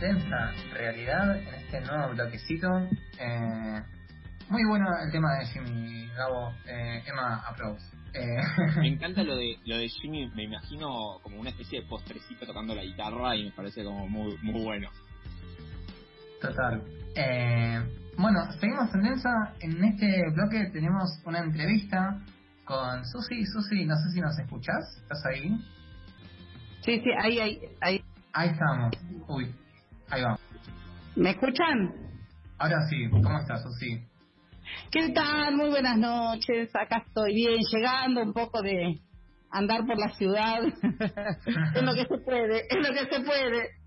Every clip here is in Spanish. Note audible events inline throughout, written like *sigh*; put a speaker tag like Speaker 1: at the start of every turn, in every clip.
Speaker 1: densa realidad en este nuevo bloquecito. Eh, muy bueno el tema de Jimmy Gabo, eh, Emma Approach.
Speaker 2: Eh, me *laughs* encanta lo de lo de Jimmy, me imagino como una especie de postrecito tocando la guitarra y me parece como muy muy bueno.
Speaker 1: Total. bueno, seguimos en densa. En este bloque tenemos una entrevista con Susi. Susi, no sé si nos escuchás. ¿Estás ahí?
Speaker 3: Sí, sí, ahí, ahí, ahí.
Speaker 1: Ahí estamos. Uy, ahí va.
Speaker 3: ¿Me escuchan?
Speaker 1: Ahora sí, ¿cómo estás, Susi?
Speaker 3: ¿Qué tal? Muy buenas noches. Acá estoy bien, llegando un poco de andar por la ciudad. *laughs* es lo que se puede, es lo que se puede.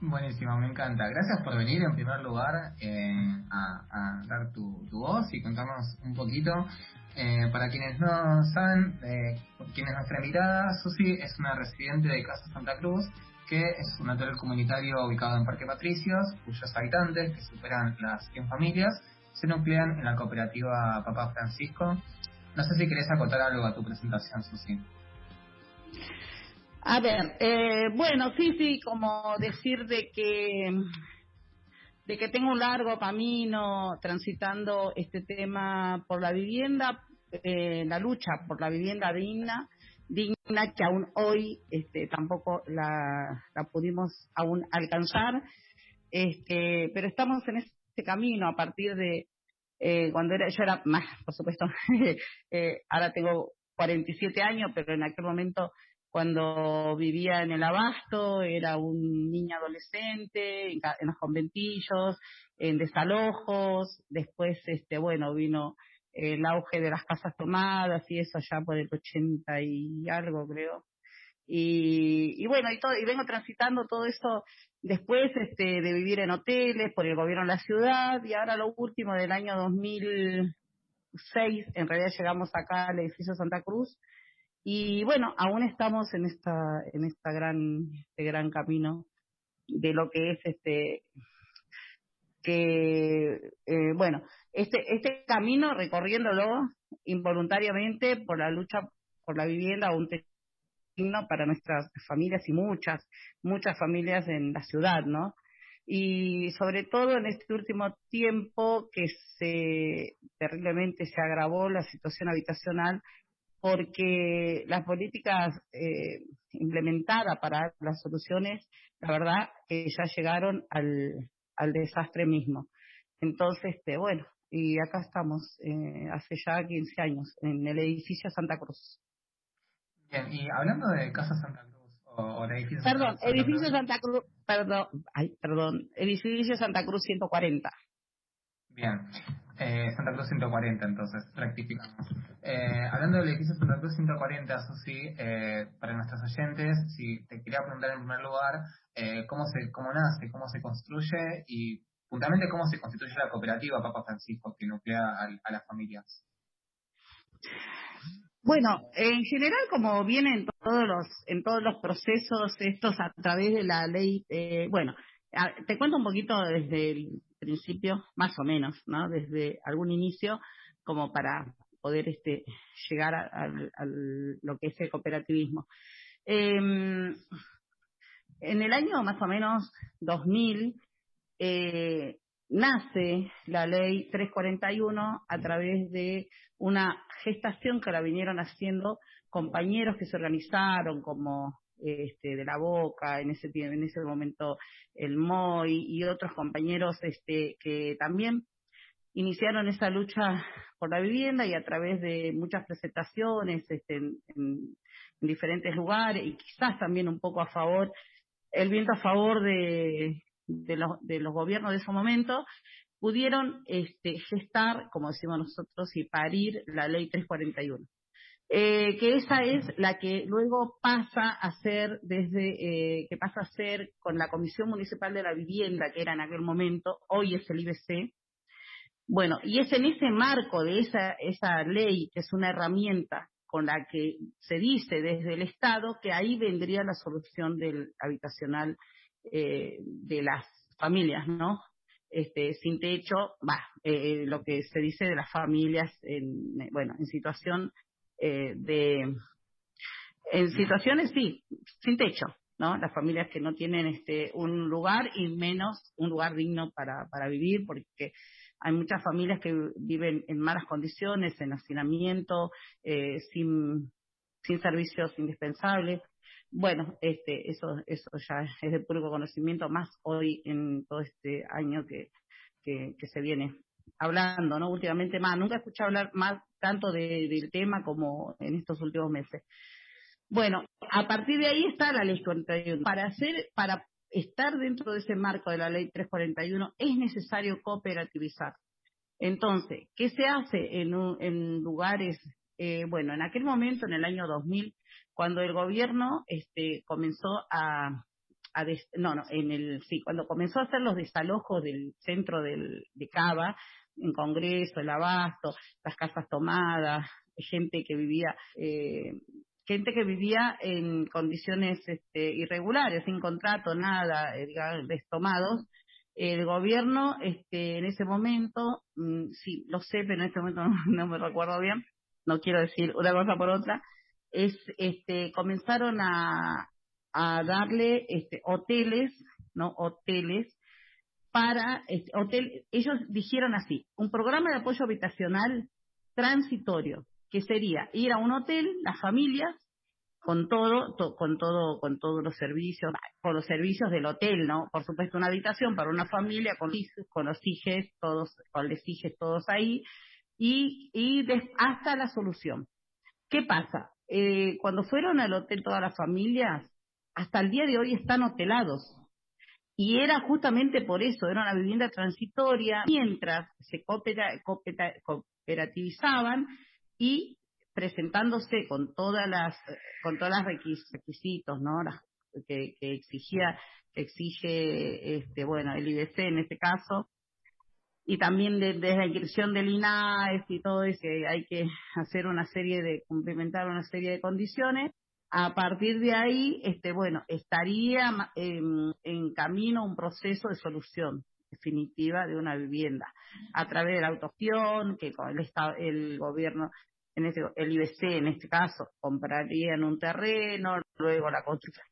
Speaker 1: Buenísimo, me encanta. Gracias por venir en primer lugar eh, a, dar tu, voz y contarnos un poquito. Eh, para quienes no saben, eh, quién es nuestra invitada, Susi es una residente de Casa Santa Cruz, que es un hotel comunitario ubicado en Parque Patricios, cuyos habitantes, que superan las 100 familias, se nuclean en la cooperativa Papá Francisco. No sé si querés acotar algo a tu presentación, Susi.
Speaker 3: A ver, eh, bueno, sí, sí, como decir de que de que tengo un largo camino transitando este tema por la vivienda, eh, la lucha por la vivienda digna, digna que aún hoy este, tampoco la, pudimos aún alcanzar, este, pero estamos en este camino a partir de eh, cuando era, yo era más, por supuesto, *laughs* eh, ahora tengo 47 años, pero en aquel momento cuando vivía en el abasto, era un niño adolescente, en, los conventillos, en desalojos, después, este, bueno, vino el auge de las casas tomadas y eso ya por el 80 y algo, creo. Y, y bueno, y todo, y vengo transitando todo eso después este, de vivir en hoteles por el gobierno de la ciudad y ahora lo último del año 2006, en realidad llegamos acá al edificio Santa Cruz, y bueno, aún estamos en esta, en esta gran, este gran camino de lo que es este, que, eh, bueno, este, este camino recorriéndolo involuntariamente por la lucha por la vivienda, un signo para nuestras familias y muchas, muchas familias en la ciudad, ¿no? Y sobre todo en este último tiempo que se terriblemente se agravó la situación habitacional porque las políticas eh, implementadas para las soluciones, la verdad que ya llegaron al, al desastre mismo. Entonces, este, bueno, y acá estamos, eh, hace ya 15 años, en el edificio Santa Cruz.
Speaker 1: Bien, y hablando de Casa Santa Cruz, o, el edificio
Speaker 3: Perdón, edificio Santa Cruz, perdón, ay, perdón, edificio Santa Cruz 140.
Speaker 1: Bien, eh, Santa Cruz 140, entonces, rectificamos. Eh, hablando del edificio Santa Cruz 140, eso sí, eh, para nuestros oyentes, si te quería preguntar en primer lugar, eh, ¿cómo, se, ¿cómo nace, cómo se construye y puntualmente cómo se constituye la cooperativa Papa Francisco que nuclea a, las familias?
Speaker 3: Bueno, en general, como vienen todos los, en todos los procesos estos a través de la ley, eh, bueno, te cuento un poquito desde el principio, más o menos, ¿no? Desde algún inicio, como para poder este, llegar a, lo que es el cooperativismo. Em, en el año más o menos 2000 eh, nace la ley 341 a través de una gestación que la vinieron haciendo compañeros que se organizaron como este, de la Boca, en ese en ese momento el MOI y otros compañeros este, que también iniciaron esa lucha por la vivienda y a través de muchas presentaciones este, en, diferentes lugares y quizás también un poco a favor, el viento a favor de, de, los, de los gobiernos de ese momento, pudieron este, gestar, como decimos nosotros, y parir la ley 341 eh, que esa es la que luego pasa a ser desde, eh, que pasa a ser con la Comisión Municipal de la Vivienda, que era en aquel momento, hoy es el IBC. Bueno, y es en ese marco de esa, esa ley, que es una herramienta con la que se dice desde el Estado que ahí vendría la solución del habitacional eh, de las familias, ¿no? Este, sin techo, va, eh, lo que se dice de las familias en, bueno, en situación eh, de en situaciones sí sin techo ¿no? Las familias que no tienen este un lugar y menos un lugar digno para, para vivir, porque hay muchas familias que viven en malas condiciones, en hacinamiento, eh, sin, sin servicios indispensables. Bueno, este, eso, eso ya es de público conocimiento, más hoy en todo este año que, que, se viene hablando, ¿no? Últimamente más, nunca he escuchado hablar más tanto del tema como en estos últimos meses. Bueno, a partir de ahí está la ley 41. Para hacer, para estar dentro de ese marco de la ley 341 es necesario cooperativizar. Entonces, ¿qué se hace en, en lugares? Eh, bueno, en aquel momento, en el año 2000, cuando el gobierno este, comenzó a, a no, no, en el sí, cuando comenzó a hacer los desalojos del centro del, de Cava, en Congreso, el Abasto, las casas tomadas, gente que vivía eh, gente que vivía en condiciones este, irregulares, sin contrato, nada, eh, digamos, destomados. El gobierno, este, en ese momento, mm, sí, lo sé, pero en este momento *laughs* no, me recuerdo bien, no quiero decir una cosa por otra, es, este, comenzaron a, a darle, este, hoteles, ¿no? Hoteles para, este, hotel, ellos dijeron así, un programa de apoyo habitacional transitorio, que sería ir a un hotel, las familias, con todo, con todo, con todos los servicios, con los servicios del hotel, ¿no? Por supuesto, una habitación para una familia con, con los hijes, todos, con los hijes todos ahí, y, y hasta la solución. ¿Qué pasa? Eh, cuando fueron al hotel todas las familias, hasta el día de hoy están hotelados. Y era justamente por eso, era una vivienda transitoria, mientras se cooperativizaban y presentándose con todas las con todas las requisitos no que, que exigía exige este bueno el IBC en este caso y también desde la inscripción del INAES y todo eso hay que hacer una serie de cumplimentar una serie de condiciones a partir de ahí este bueno estaría en, en camino un proceso de solución definitiva de una vivienda a través de la autogestión que el, estado, el gobierno en este, el IBC en este caso, comprarían un terreno, luego la construcción.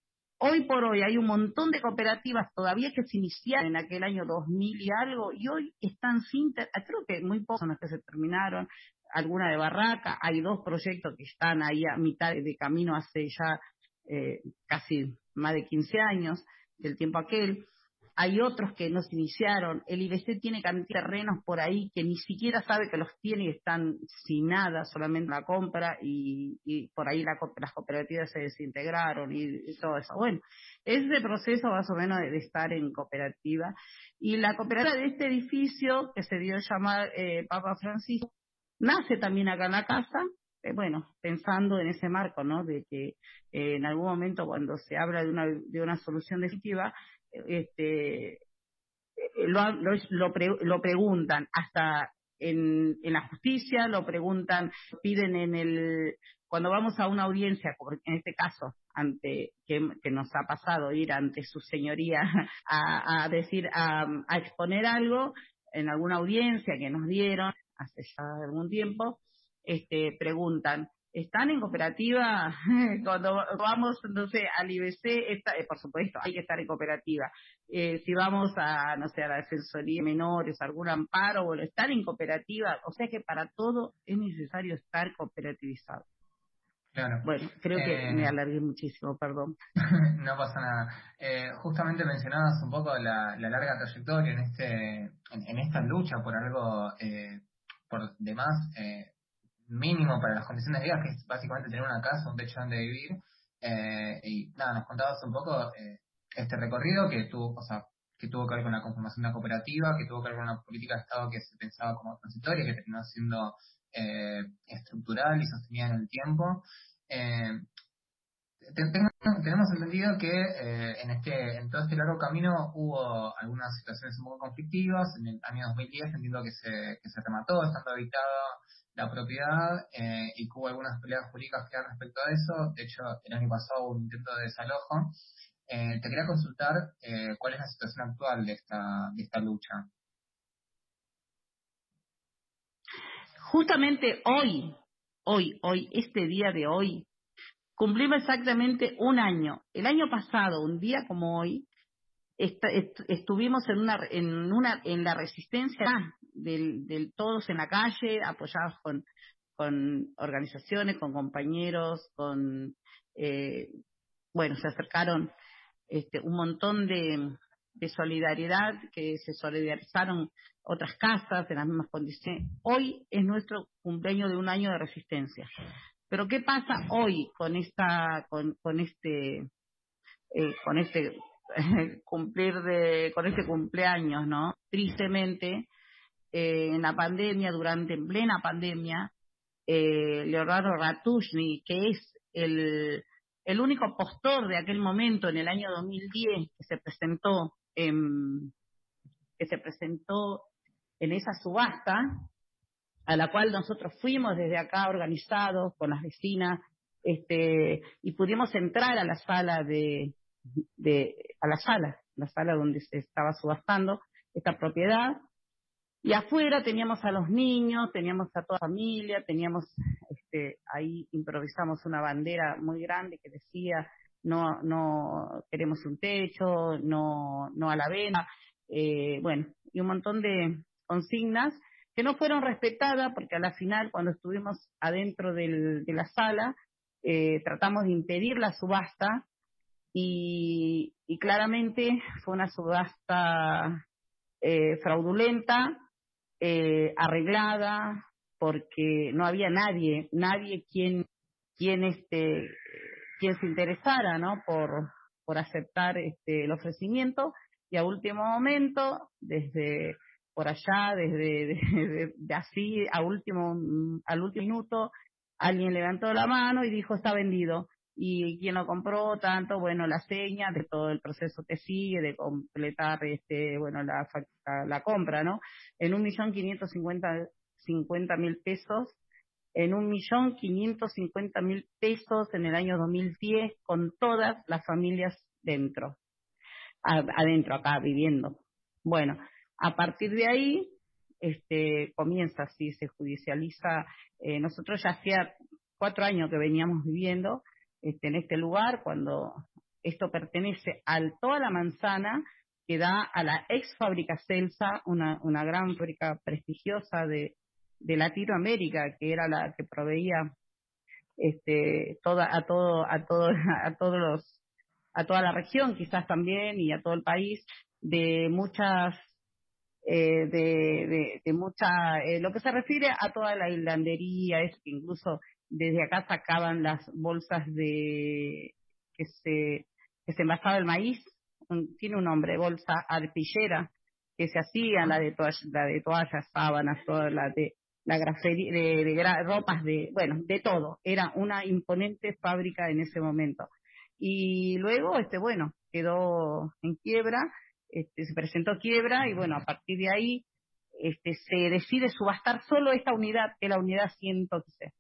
Speaker 3: Hoy por hoy hay un montón de cooperativas todavía que se iniciaron en aquel año 2000 y algo, y hoy están sin, creo que muy pocas son las que se terminaron, alguna de Barraca, hay dos proyectos que están ahí a mitad de camino hace ya eh, casi más de 15 años, del tiempo aquel, hay otros que no se iniciaron, el IBC tiene cantidad de terrenos por ahí que ni siquiera sabe que los tiene y están sin nada, solamente la compra y, por ahí las cooperativas se desintegraron y, todo eso. Bueno, ese proceso más o menos de, estar en cooperativa y la cooperativa de este edificio que se dio llamar eh, Papa Francisco nace también acá en la casa, eh, bueno, pensando en ese marco, ¿no? De que eh, en algún momento cuando se habla de una, de una solución definitiva, este, lo, lo, lo, preguntan hasta en, en, la justicia, lo preguntan, piden en el, cuando vamos a una audiencia, en este caso, ante que, nos ha pasado ir ante su señoría *laughs* a, decir, a, a exponer algo en alguna audiencia que nos dieron hace ya algún tiempo, este, preguntan, están en cooperativa, *laughs* cuando vamos, no sé, al IBC, está, eh, por supuesto, hay que estar en cooperativa. Eh, si vamos a, no sé, a la defensoría menores, algún amparo, bueno, están en cooperativa, o sea que para todo es necesario estar cooperativizado.
Speaker 1: Claro.
Speaker 3: Bueno, creo que eh, me alargué muchísimo, perdón. *laughs*
Speaker 1: no pasa nada. Eh, justamente mencionabas un poco la, la larga trayectoria en este en, en esta lucha por algo eh, por demás eh, mínimo para las condiciones de vida, que es básicamente tener una casa, un techo donde vivir. Eh, y nada, nos contabas un poco eh, este recorrido que tuvo, o sea, que tuvo que ver con la conformación de una cooperativa, que tuvo que ver con una política de Estado que se pensaba como transitoria, que terminó siendo eh, estructural y sostenida en el tiempo. Eh, tenemos entendido que eh, en este en todo este largo camino hubo algunas situaciones un poco conflictivas. En el año 2010 entiendo que se, que se remató estando habitado la propiedad eh, y hubo algunas peleas jurídicas que respecto a eso. De hecho, el año pasado hubo un intento de desalojo. Eh, te quería consultar eh, cuál es la situación actual de esta, de esta lucha.
Speaker 3: Justamente hoy, hoy, hoy, este día de hoy, cumplimos exactamente un año. El año pasado, un día como hoy, estuvimos en una, en una, en la resistencia del, del todos en la calle, apoyados con, con organizaciones, con compañeros, con, eh, bueno, se acercaron este, un montón de, de solidaridad, que se solidarizaron otras casas en las mismas condiciones. Hoy es nuestro cumpleaños de un año de resistencia. Pero ¿qué pasa hoy con esta, con, con este, eh, con este *laughs* cumplir de, con este cumpleaños, ¿no? Tristemente, eh, en la pandemia, durante, en plena pandemia, eh, Leonardo Ratushny, que es el, el único postor de aquel momento en el año 2010 que se presentó en, que se presentó en esa subasta, a la cual nosotros fuimos desde acá organizados con las vecinas, este, y pudimos entrar a la sala de, de, a la sala, la sala donde se estaba subastando esta propiedad, y afuera teníamos a los niños, teníamos a toda la familia, teníamos, este, ahí improvisamos una bandera muy grande que decía no, no queremos un techo, no, no a la venta, eh, bueno, y un montón de consignas que no fueron respetadas porque a la final, cuando estuvimos adentro del, de la sala, eh, tratamos de impedir la subasta y, claramente fue una subasta eh, fraudulenta, eh, arreglada, porque no había nadie, nadie quien, quien este, quien se interesara, ¿no? Por, por aceptar este, el ofrecimiento y a último momento, desde por allá, desde *laughs* de, así a último, al último minuto, alguien levantó la mano y dijo está vendido. Y quien lo compró, tanto, bueno, la seña de todo el proceso que sigue, de completar, este, bueno, la, la, compra, ¿no? En un millón quinientos cincuenta mil pesos en un millón quinientos cincuenta mil pesos en el año 2010 con todas las familias dentro, adentro acá viviendo. Bueno, a partir de ahí este, comienza así, se judicializa. Eh, nosotros ya hacía cuatro años que veníamos viviendo este, en este lugar cuando esto pertenece a toda la manzana que da a la ex fábrica Celsa, una, una gran fábrica prestigiosa de, de Latinoamérica, que era la que proveía este, toda, a todo, a todo, *laughs* a todos los, a toda la región quizás también y a todo el país de muchas eh, de, de, de, mucha eh, lo que se refiere a toda la islandería es que incluso desde acá sacaban las bolsas de que se que se envasaba el maíz tiene un nombre bolsa arpillera que se hacían la de toallas, la de toallas sábanas todas las de la grafería, de, ropas, de, bueno, de todo. Era una imponente fábrica en ese momento. Y luego, este, bueno, quedó en quiebra, este, se presentó quiebra y bueno, a partir de ahí, este, se decide subastar solo esta unidad, que es la unidad 115.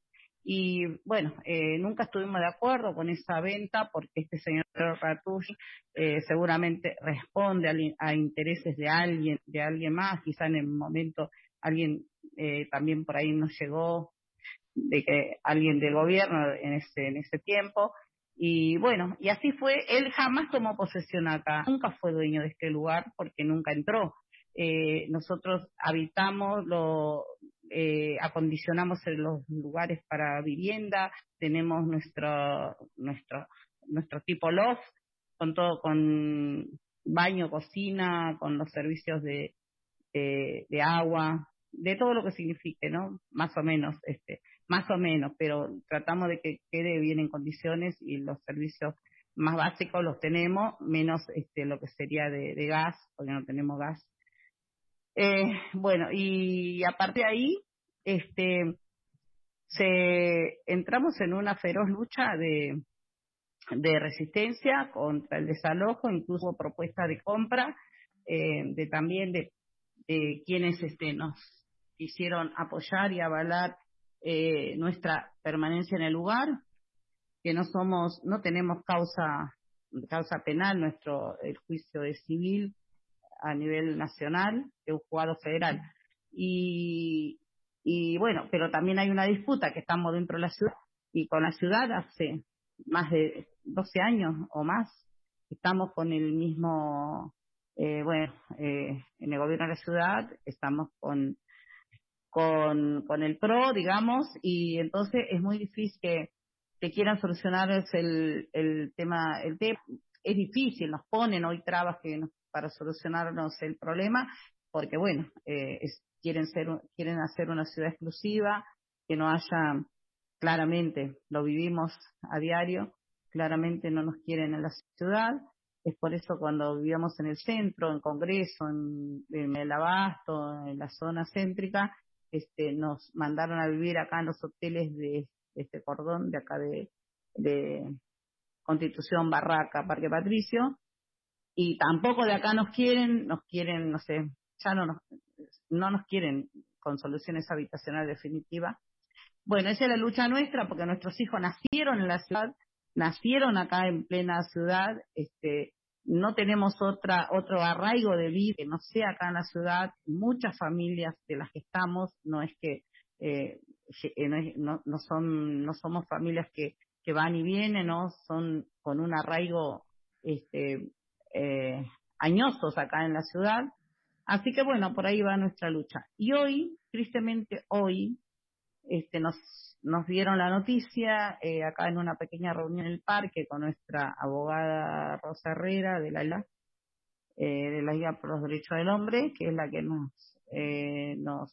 Speaker 3: Y bueno, eh, nunca estuvimos de acuerdo con esa venta porque este señor Ratush eh, seguramente responde a, a, intereses de alguien, de alguien más, quizá en el momento alguien eh, también por ahí nos llegó de que alguien del gobierno en ese, en ese tiempo. Y bueno, y así fue, él jamás tomó posesión acá, nunca fue dueño de este lugar porque nunca entró. Eh, nosotros habitamos, lo eh, acondicionamos los lugares para vivienda, tenemos nuestro, nuestro, nuestro tipo loft, con todo, con baño, cocina, con los servicios de, de, de agua, de todo lo que signifique, ¿no? Más o menos, este, más o menos, pero tratamos de que quede bien en condiciones y los servicios más básicos los tenemos, menos este, lo que sería de, gas, porque no tenemos gas. Eh, bueno, y aparte de ahí, este, se, entramos en una feroz lucha de, resistencia contra el desalojo, incluso propuesta de compra, eh, de también de, de quienes este, nos quisieron apoyar y avalar eh, nuestra permanencia en el lugar, que no somos, no tenemos causa, causa penal, nuestro el juicio es civil a nivel nacional, de un juzgado federal. Y, y bueno, pero también hay una disputa que estamos dentro de la ciudad y con la ciudad hace más de 12 años o más, estamos con el mismo, eh, bueno, eh, en el gobierno de la ciudad, estamos con, con, con el PRO, digamos, y entonces es muy difícil que, que quieran solucionar el, el tema, el tema. Es difícil, nos ponen hoy trabas que para solucionarnos el problema, porque bueno, eh, quieren ser, quieren hacer una ciudad exclusiva, que no haya, claramente, lo vivimos a diario, claramente no nos quieren en la ciudad, es por eso cuando vivíamos en el centro, en Congreso, en, el Abasto, en la zona céntrica, este, nos mandaron a vivir acá en los hoteles de, este cordón, de acá de, Constitución, Barraca, Parque Patricio, y tampoco de acá nos quieren, nos quieren, no sé, ya no nos, no nos quieren con soluciones habitacionales definitivas. Bueno, esa es la lucha nuestra porque nuestros hijos nacieron en la ciudad, nacieron acá en plena ciudad, este, no tenemos otra otro arraigo de vida que no sea acá en la ciudad. Muchas familias de las que estamos no es que eh, eh no, no, son no somos familias que, que van y vienen, no son con un arraigo este, eh, añosos acá en la ciudad. Así que bueno, por ahí va nuestra lucha. Y hoy, tristemente hoy, este, nos, nos dieron la noticia eh, acá en una pequeña reunión en el parque con nuestra abogada Rosa Herrera de la ILA, eh, de la Liga por los Derechos del Hombre, que es la que nos, eh, nos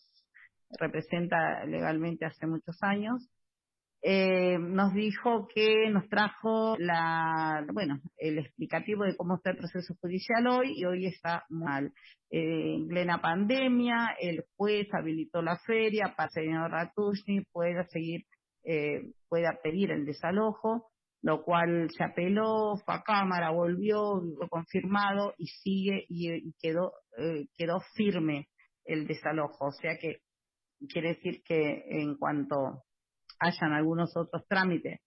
Speaker 3: representa legalmente hace muchos años eh, nos dijo que nos trajo la, bueno, el explicativo de cómo está el proceso judicial hoy y hoy está mal. Eh, en plena pandemia, el juez habilitó la feria para que el señor Ratushni pueda seguir, eh, pueda pedir el desalojo, lo cual se apeló, fue a cámara, volvió, fue confirmado y sigue y, quedó, eh, quedó firme el desalojo. O sea que quiere decir que en cuanto hayan algunos otros trámites,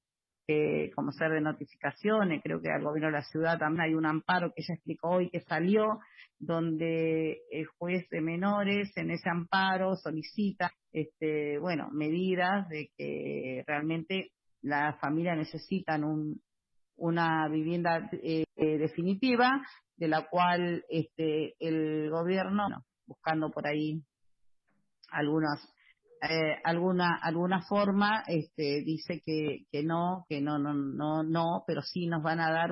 Speaker 3: como ser de notificaciones, creo que al gobierno de la ciudad también hay un amparo que ella explicó hoy que salió, donde el juez de menores en ese amparo solicita, este, bueno, medidas de que realmente las familias necesitan un, una vivienda eh, definitiva, de la cual este, el gobierno, buscando por ahí algunas eh, alguna alguna forma este, dice que, que no, que no, no, no, no, pero sí nos van a dar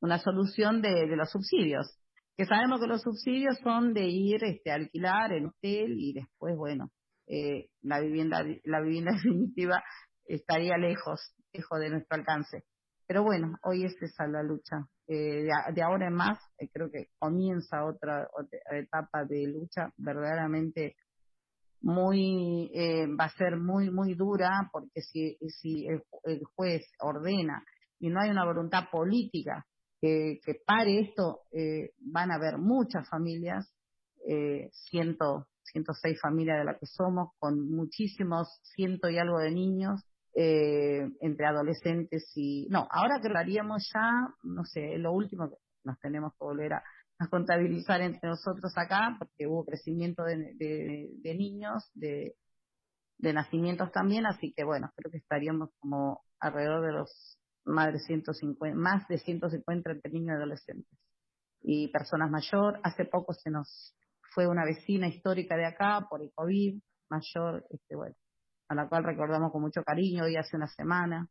Speaker 3: una solución de, de los subsidios. Que sabemos que los subsidios son de ir este, alquilar en hotel y después, bueno, eh, la vivienda la vivienda *laughs* definitiva estaría lejos, lejos de nuestro alcance. Pero bueno, hoy es esa la lucha. Eh, de, ahora en más, eh, creo que comienza otra, otra etapa de lucha verdaderamente muy eh, va a ser muy muy dura porque si si el, juez ordena y no hay una voluntad política que, que pare esto eh, van a haber muchas familias eh, ciento 106 familias de las que somos con muchísimos ciento y algo de niños eh, entre adolescentes y no ahora que haríamos ya no sé lo último que nos tenemos que volver a a contabilizar entre nosotros acá, porque hubo crecimiento de, niños, de, nacimientos también, así que bueno, creo que estaríamos como alrededor de los más de 150, más de 150 entre niños y adolescentes y personas mayor. Hace poco se nos fue una vecina histórica de acá por el COVID mayor, este bueno, a la cual recordamos con mucho cariño hoy hace una semana.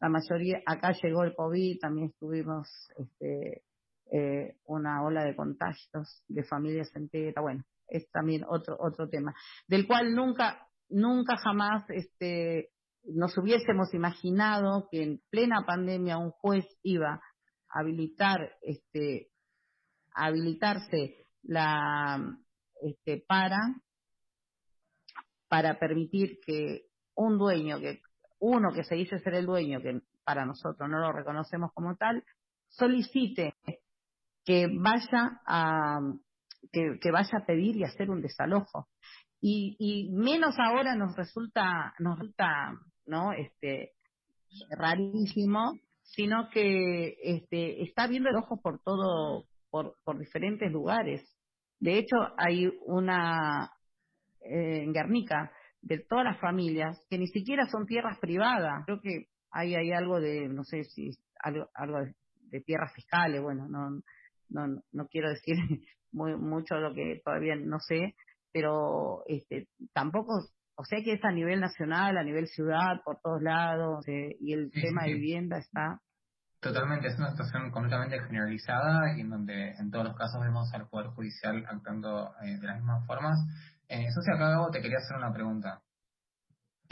Speaker 3: La mayoría, acá llegó el COVID, también estuvimos este, eh, una ola de contagios de familias enteras. Bueno, es también otro otro tema, del cual nunca nunca jamás este nos hubiésemos imaginado que en plena pandemia un juez iba a habilitar este habilitarse la este para para permitir que un dueño que uno que se dice ser el dueño que para nosotros no lo reconocemos como tal solicite que vaya a que, vaya a pedir y hacer un desalojo. Y, y menos ahora nos resulta nos resulta no este rarísimo sino que este está viendo el ojo por todo por, por diferentes lugares. De hecho hay una eh, en Guernica de todas las familias que ni siquiera son tierras privadas. Creo que hay, hay algo de, no sé si algo, algo de, tierras fiscales, bueno, no, no, no quiero decir *laughs* muy, mucho lo que todavía no sé, pero este, tampoco, o sea que es a nivel nacional, a nivel ciudad, por todos lados, eh, y el tema de vivienda está
Speaker 1: Totalmente, es una situación completamente generalizada y en donde en todos los casos vemos al Poder Judicial actuando eh, de las mismas formas. Eh, Susi, acá te quería hacer una pregunta.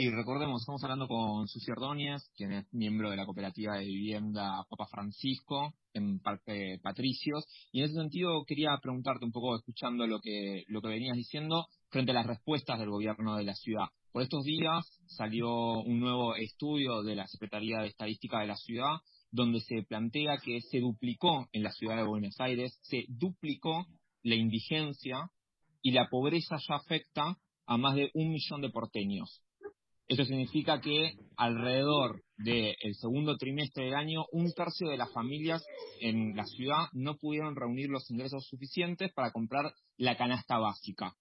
Speaker 2: Y recordemos, estamos hablando con Susi Ordóñez, quien es miembro de la cooperativa de vivienda Papa Francisco, en Parque Patricios, y en ese sentido quería preguntarte un poco, escuchando lo que, lo que venías diciendo, frente a las respuestas del gobierno de la ciudad. Por estos días salió un nuevo estudio de la Secretaría de Estadística de la ciudad donde se plantea que se duplicó en la ciudad de Buenos Aires, se duplicó la indigencia y la pobreza ya afecta a más de un millón de porteños. Esto significa que alrededor del segundo trimestre del año, un tercio de las familias en la ciudad no pudieron reunir los ingresos suficientes para comprar la canasta básica.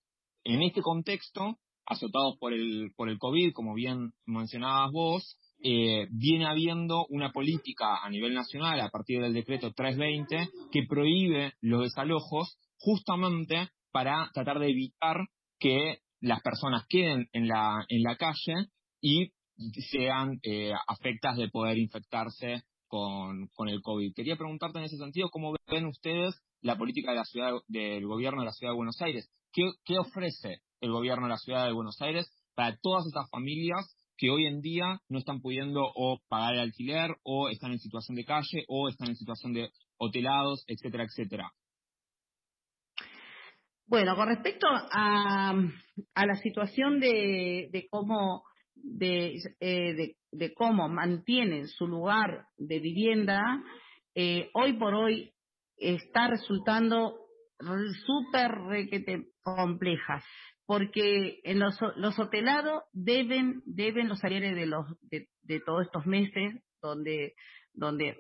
Speaker 2: En este contexto, azotados por el, por el COVID, como bien mencionabas vos, eh, viene habiendo una política a nivel nacional a partir del decreto 320 que prohíbe los desalojos justamente para tratar de evitar que las personas queden en la, en la calle y sean eh, afectas de poder infectarse con, con el COVID. Quería preguntarte en ese sentido, ¿cómo ven ustedes la política de la ciudad, del gobierno de la ciudad de Buenos Aires? ¿Qué, ¿Qué ofrece el gobierno de la ciudad de Buenos Aires para todas estas familias que hoy en día no están pudiendo o pagar el alquiler o están en situación de calle o están en situación de hotelados, etcétera, etcétera.
Speaker 3: Bueno, con respecto a, la situación de cómo de, eh, de, cómo mantienen su lugar de vivienda, eh, hoy por hoy está resultando súper compleja porque en los, los hotelados deben deben los salarios de los de, de, todos estos meses donde donde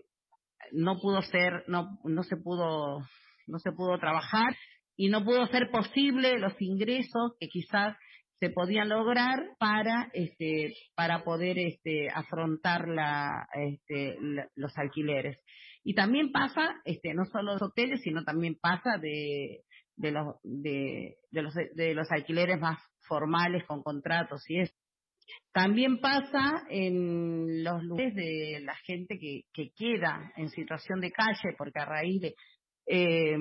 Speaker 3: no pudo ser no no se pudo no se pudo trabajar y no pudo ser posible los ingresos que quizás se podían lograr para este para poder este afrontar la, este, los alquileres y también pasa este no solo los hoteles sino también pasa de de los, de, de, los, de los alquileres más formales con contratos y eso. También pasa en los lugares de la gente que, que queda en situación de calle, porque a raíz de eh,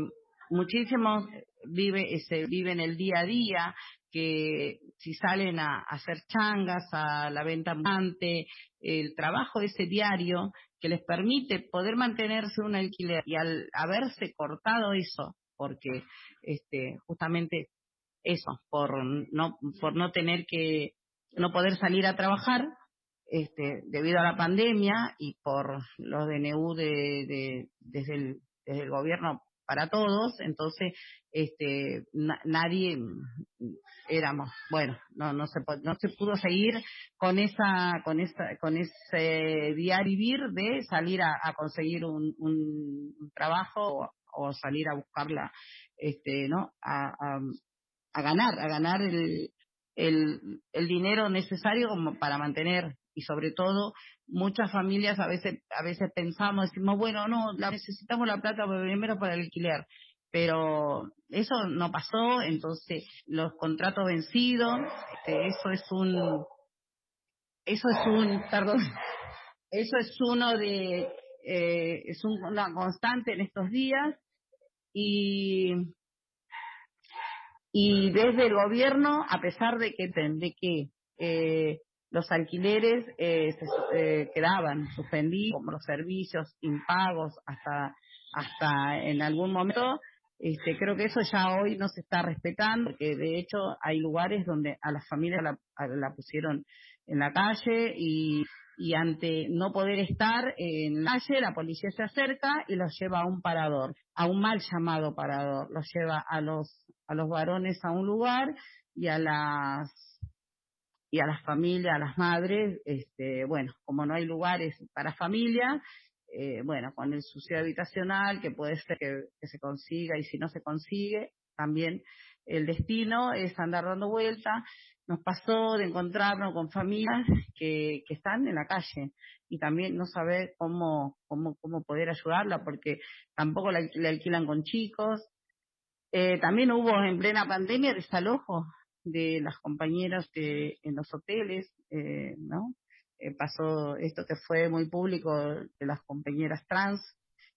Speaker 3: muchísimos vive, se viven el día a día, que si salen a, hacer changas, a la venta ambulante, el trabajo ese diario que les permite poder mantenerse un alquiler y al haberse cortado eso, porque este justamente eso por no por no tener que no poder salir a trabajar este debido a la pandemia y por los DNU de, de desde el desde el gobierno para todos entonces este nadie éramos bueno no no se no se pudo seguir con esa con esa con ese día vivir de salir a, conseguir un, un, un trabajo o salir a buscarla, este, ¿no? A, a, ganar, a ganar el, el, el dinero necesario como para mantener y sobre todo muchas familias a veces a veces pensamos decimos bueno no necesitamos la plata primero para alquiler pero eso no pasó entonces los contratos vencidos este, eso es un eso es un perdón *laughs* eso es uno de eh, es una constante en estos días y, y desde el gobierno, a pesar de que, de que eh, los alquileres eh, se eh, quedaban suspendidos, como los servicios impagos hasta, hasta en algún momento, este, creo que eso ya hoy no se está respetando, porque de hecho hay lugares donde a las familias la, la pusieron en la calle y y ante no poder estar en la calle, la policía se acerca y los lleva a un parador, a un mal llamado parador. Los lleva a los, a los varones a un lugar y a las y a las familias, a las madres, este, bueno, como no hay lugares para familia, eh, bueno, con el sucio habitacional, que puede ser que, se consiga y si no se consigue, también el destino es andar dando vuelta. Nos pasó de encontrarnos con familias que, están en la calle y también no saber cómo, cómo, cómo poder ayudarla porque tampoco le, alquilan con chicos. Eh, también hubo en plena pandemia desalojo de las compañeras que en los hoteles, eh, ¿no? Eh, pasó esto que fue muy público de las compañeras trans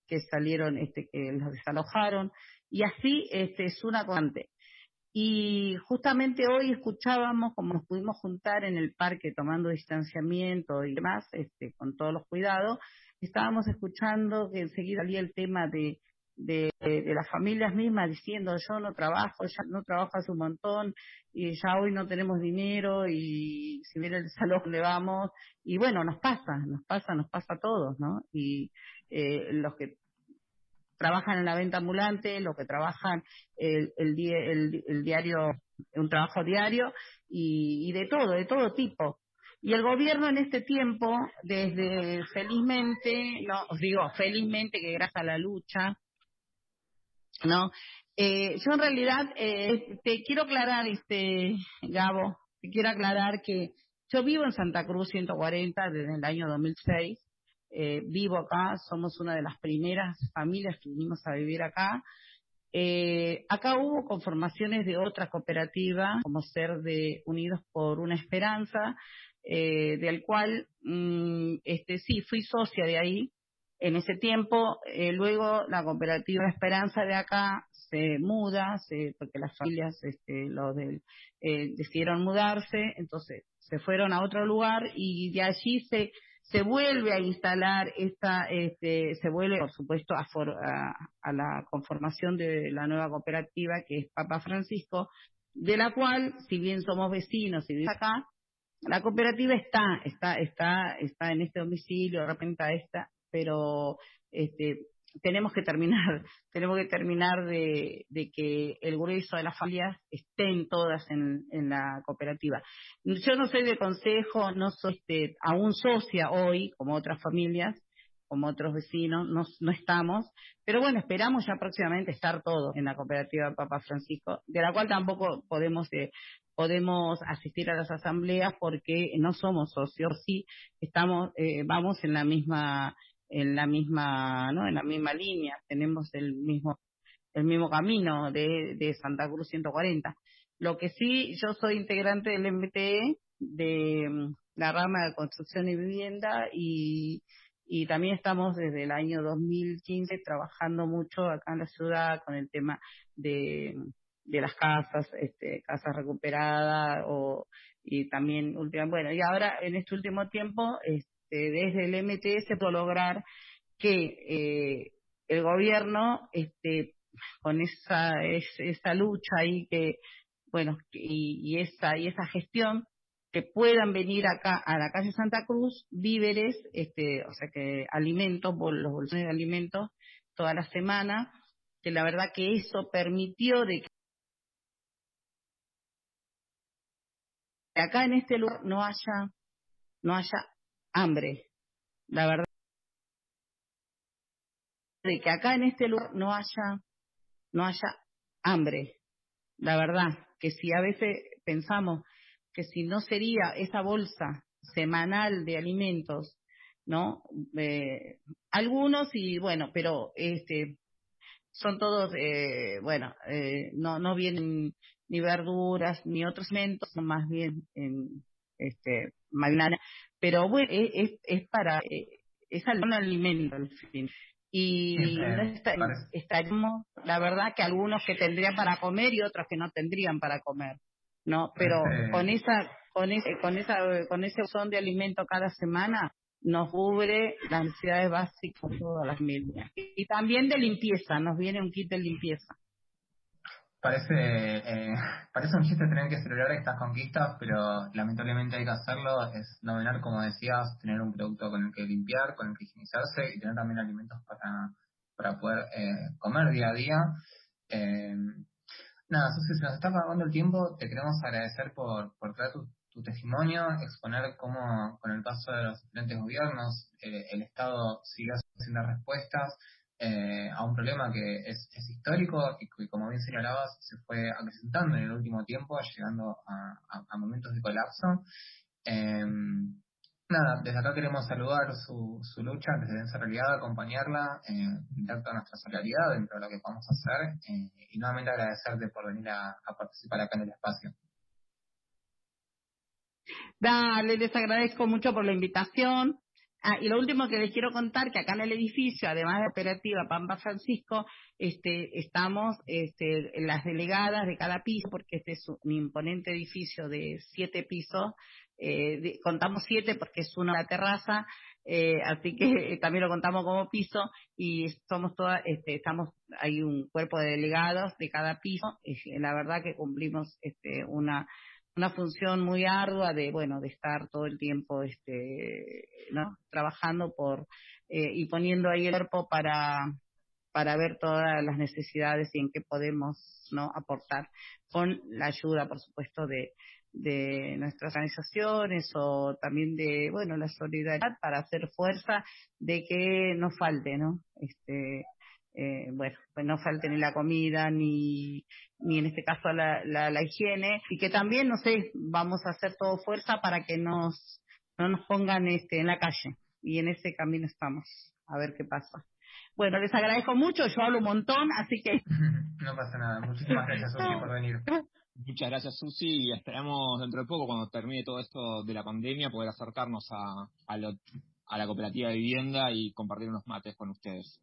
Speaker 3: que salieron, este, que las desalojaron y así este es una constante. Y justamente hoy escuchábamos, como nos pudimos juntar en el parque tomando distanciamiento y demás, este, con todos los cuidados, estábamos escuchando que enseguida salía el tema de, de, las familias mismas diciendo yo no trabajo, ya no trabajo un montón y ya hoy no tenemos dinero y si viene el *laughs* salón le vamos y bueno, nos pasa, nos pasa, nos pasa a todos, ¿no? Y eh, los que trabajan en la venta ambulante, los que trabajan el, el, el, diario, un trabajo diario y, de todo, de todo tipo. Y el gobierno en este tiempo, desde felizmente, no, os digo felizmente que gracias a la lucha, ¿no? Eh, yo en realidad eh, te quiero aclarar, este Gabo, te quiero aclarar que yo vivo en Santa Cruz 140 desde el año 2006 eh, vivo acá, somos una de las primeras familias que vinimos a vivir acá. Eh, acá hubo conformaciones de otra cooperativa, como ser de Unidos por una Esperanza, eh, del cual, mm, este, sí, fui socia de ahí en ese tiempo. Eh, luego la cooperativa Esperanza de acá se muda, se, porque las familias, este, los del, eh, decidieron mudarse, entonces se fueron a otro lugar y de allí se se vuelve a instalar esta, este, se vuelve, por supuesto, a, a, la conformación de la nueva cooperativa que es Papa Francisco, de la cual, si bien somos vecinos y vivimos acá, la cooperativa está, está, está, está en este domicilio, de repente esta, pero este, tenemos que terminar, *laughs* tenemos que terminar de, que el grueso de las familias estén todas en, la cooperativa. Yo no soy de consejo, no soy este, aún socia hoy, como otras familias, como otros vecinos, no, no estamos, pero bueno, esperamos ya próximamente estar todos en la cooperativa Papa Francisco, de la cual tampoco podemos eh, podemos asistir a las asambleas porque no somos socios, sí estamos, eh, vamos en la misma en la misma, ¿no? En la misma línea, tenemos el mismo, el mismo camino de, de Santa Cruz 140. Lo que sí, yo soy integrante del MTE, de mm, la rama de construcción y vivienda, y, y también estamos desde el año 2015 trabajando mucho acá en la ciudad con el tema de, de las casas, este, casas recuperadas, o, y también, bueno, y ahora en este último tiempo, este, este, desde el MTS pudo lograr que eh, el gobierno, este, con esa, esa lucha y que, bueno, y, esa, y esa gestión, que puedan venir acá a la calle Santa Cruz víveres, este, o sea que alimentos, los bolsones de alimentos toda la semana, que la verdad que eso permitió de que acá en este lugar no haya no haya hambre. La verdad de que acá en este lugar no haya no haya hambre. La verdad que si a veces pensamos que si no sería esa bolsa semanal de alimentos, ¿no? Eh, algunos y bueno, pero este son todos, eh, bueno, eh, no no vienen ni verduras ni otros alimentos, son más bien en este pero bueno, es, es para, eh, es algún alimento al fin. Y estaríamos, la verdad que algunos que tendrían para comer y otros que no tendrían para comer, ¿no? Pero con esa, con ese, con esa, con ese son de alimento cada semana, nos cubre las necesidades básicas de todas las familias. Y también de limpieza, nos viene un kit de limpieza
Speaker 1: parece, eh, *laughs* parece un chiste tener que celebrar estas conquistas, pero lamentablemente hay que hacerlo. Es novenar, como decías, tener un producto con el que limpiar, con el que higienizarse y tener también alimentos para, para poder eh, comer día a día. Eh, nada, Susi, se nos está acabando el tiempo. Te queremos agradecer por, por traer tu, tu testimonio, exponer cómo con el paso de los diferentes gobiernos el Estado sigue haciendo respuestas eh, a un problema que es, histórico y que, como bien señalabas, se fue acrecentando en el último tiempo, llegando a, momentos de colapso. Em, nada, desde acá queremos saludar su, su lucha desde esa realidad, acompañarla, eh, nuestra solidaridad dentro de lo que podamos hacer eh, y nuevamente agradecerte por venir a, a participar acá en el espacio.
Speaker 3: Dale, les agradezco mucho por la invitación. Ah, y lo último que les quiero contar, que acá en el edificio, además de operativa Pampa Francisco, este, estamos este, las delegadas de cada piso, porque este es un imponente edificio de siete pisos, eh, contamos siete porque es una terraza, eh, así que *laughs* también lo contamos como piso y somos todas, este, estamos, hay un cuerpo de delegados de cada piso, la verdad que cumplimos este, una una función muy ardua de bueno de estar todo el tiempo este no trabajando por eh, y poniendo ahí el cuerpo para para ver todas las necesidades y en qué podemos no aportar con la ayuda por supuesto de de nuestras organizaciones o también de bueno la solidaridad para hacer fuerza de que no falte no este eh, bueno, pues no falte ni la comida, ni, ni en este caso la, la, higiene, y que también, no sé, vamos a hacer todo fuerza para que nos, no nos pongan este, en la calle, y en ese camino estamos, a ver qué pasa. Bueno, les agradezco mucho, yo hablo un montón, así que... *laughs*
Speaker 1: No pasa nada, muchísimas gracias Susi por venir.
Speaker 2: Muchas gracias Susi y esperamos dentro de poco, cuando termine todo esto de la pandemia, poder acercarnos a, a, a la cooperativa de vivienda y compartir unos mates con ustedes.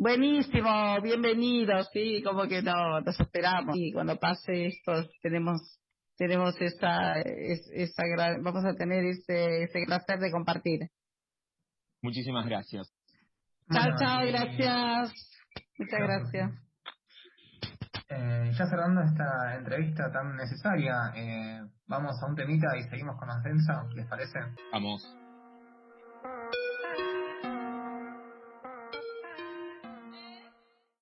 Speaker 3: Buenísimo, bienvenido, sí, como que no, nos esperamos. Y cuando pase esto, tenemos tenemos esa, esa vamos a tener ese, ese placer de compartir.
Speaker 2: Muchísimas gracias.
Speaker 3: Chao, chao, gracias. Muchas gracias.
Speaker 1: Eh, ya cerrando esta entrevista tan necesaria, eh, vamos a un temita y seguimos con Ascensa, ¿les parece?
Speaker 2: Vamos.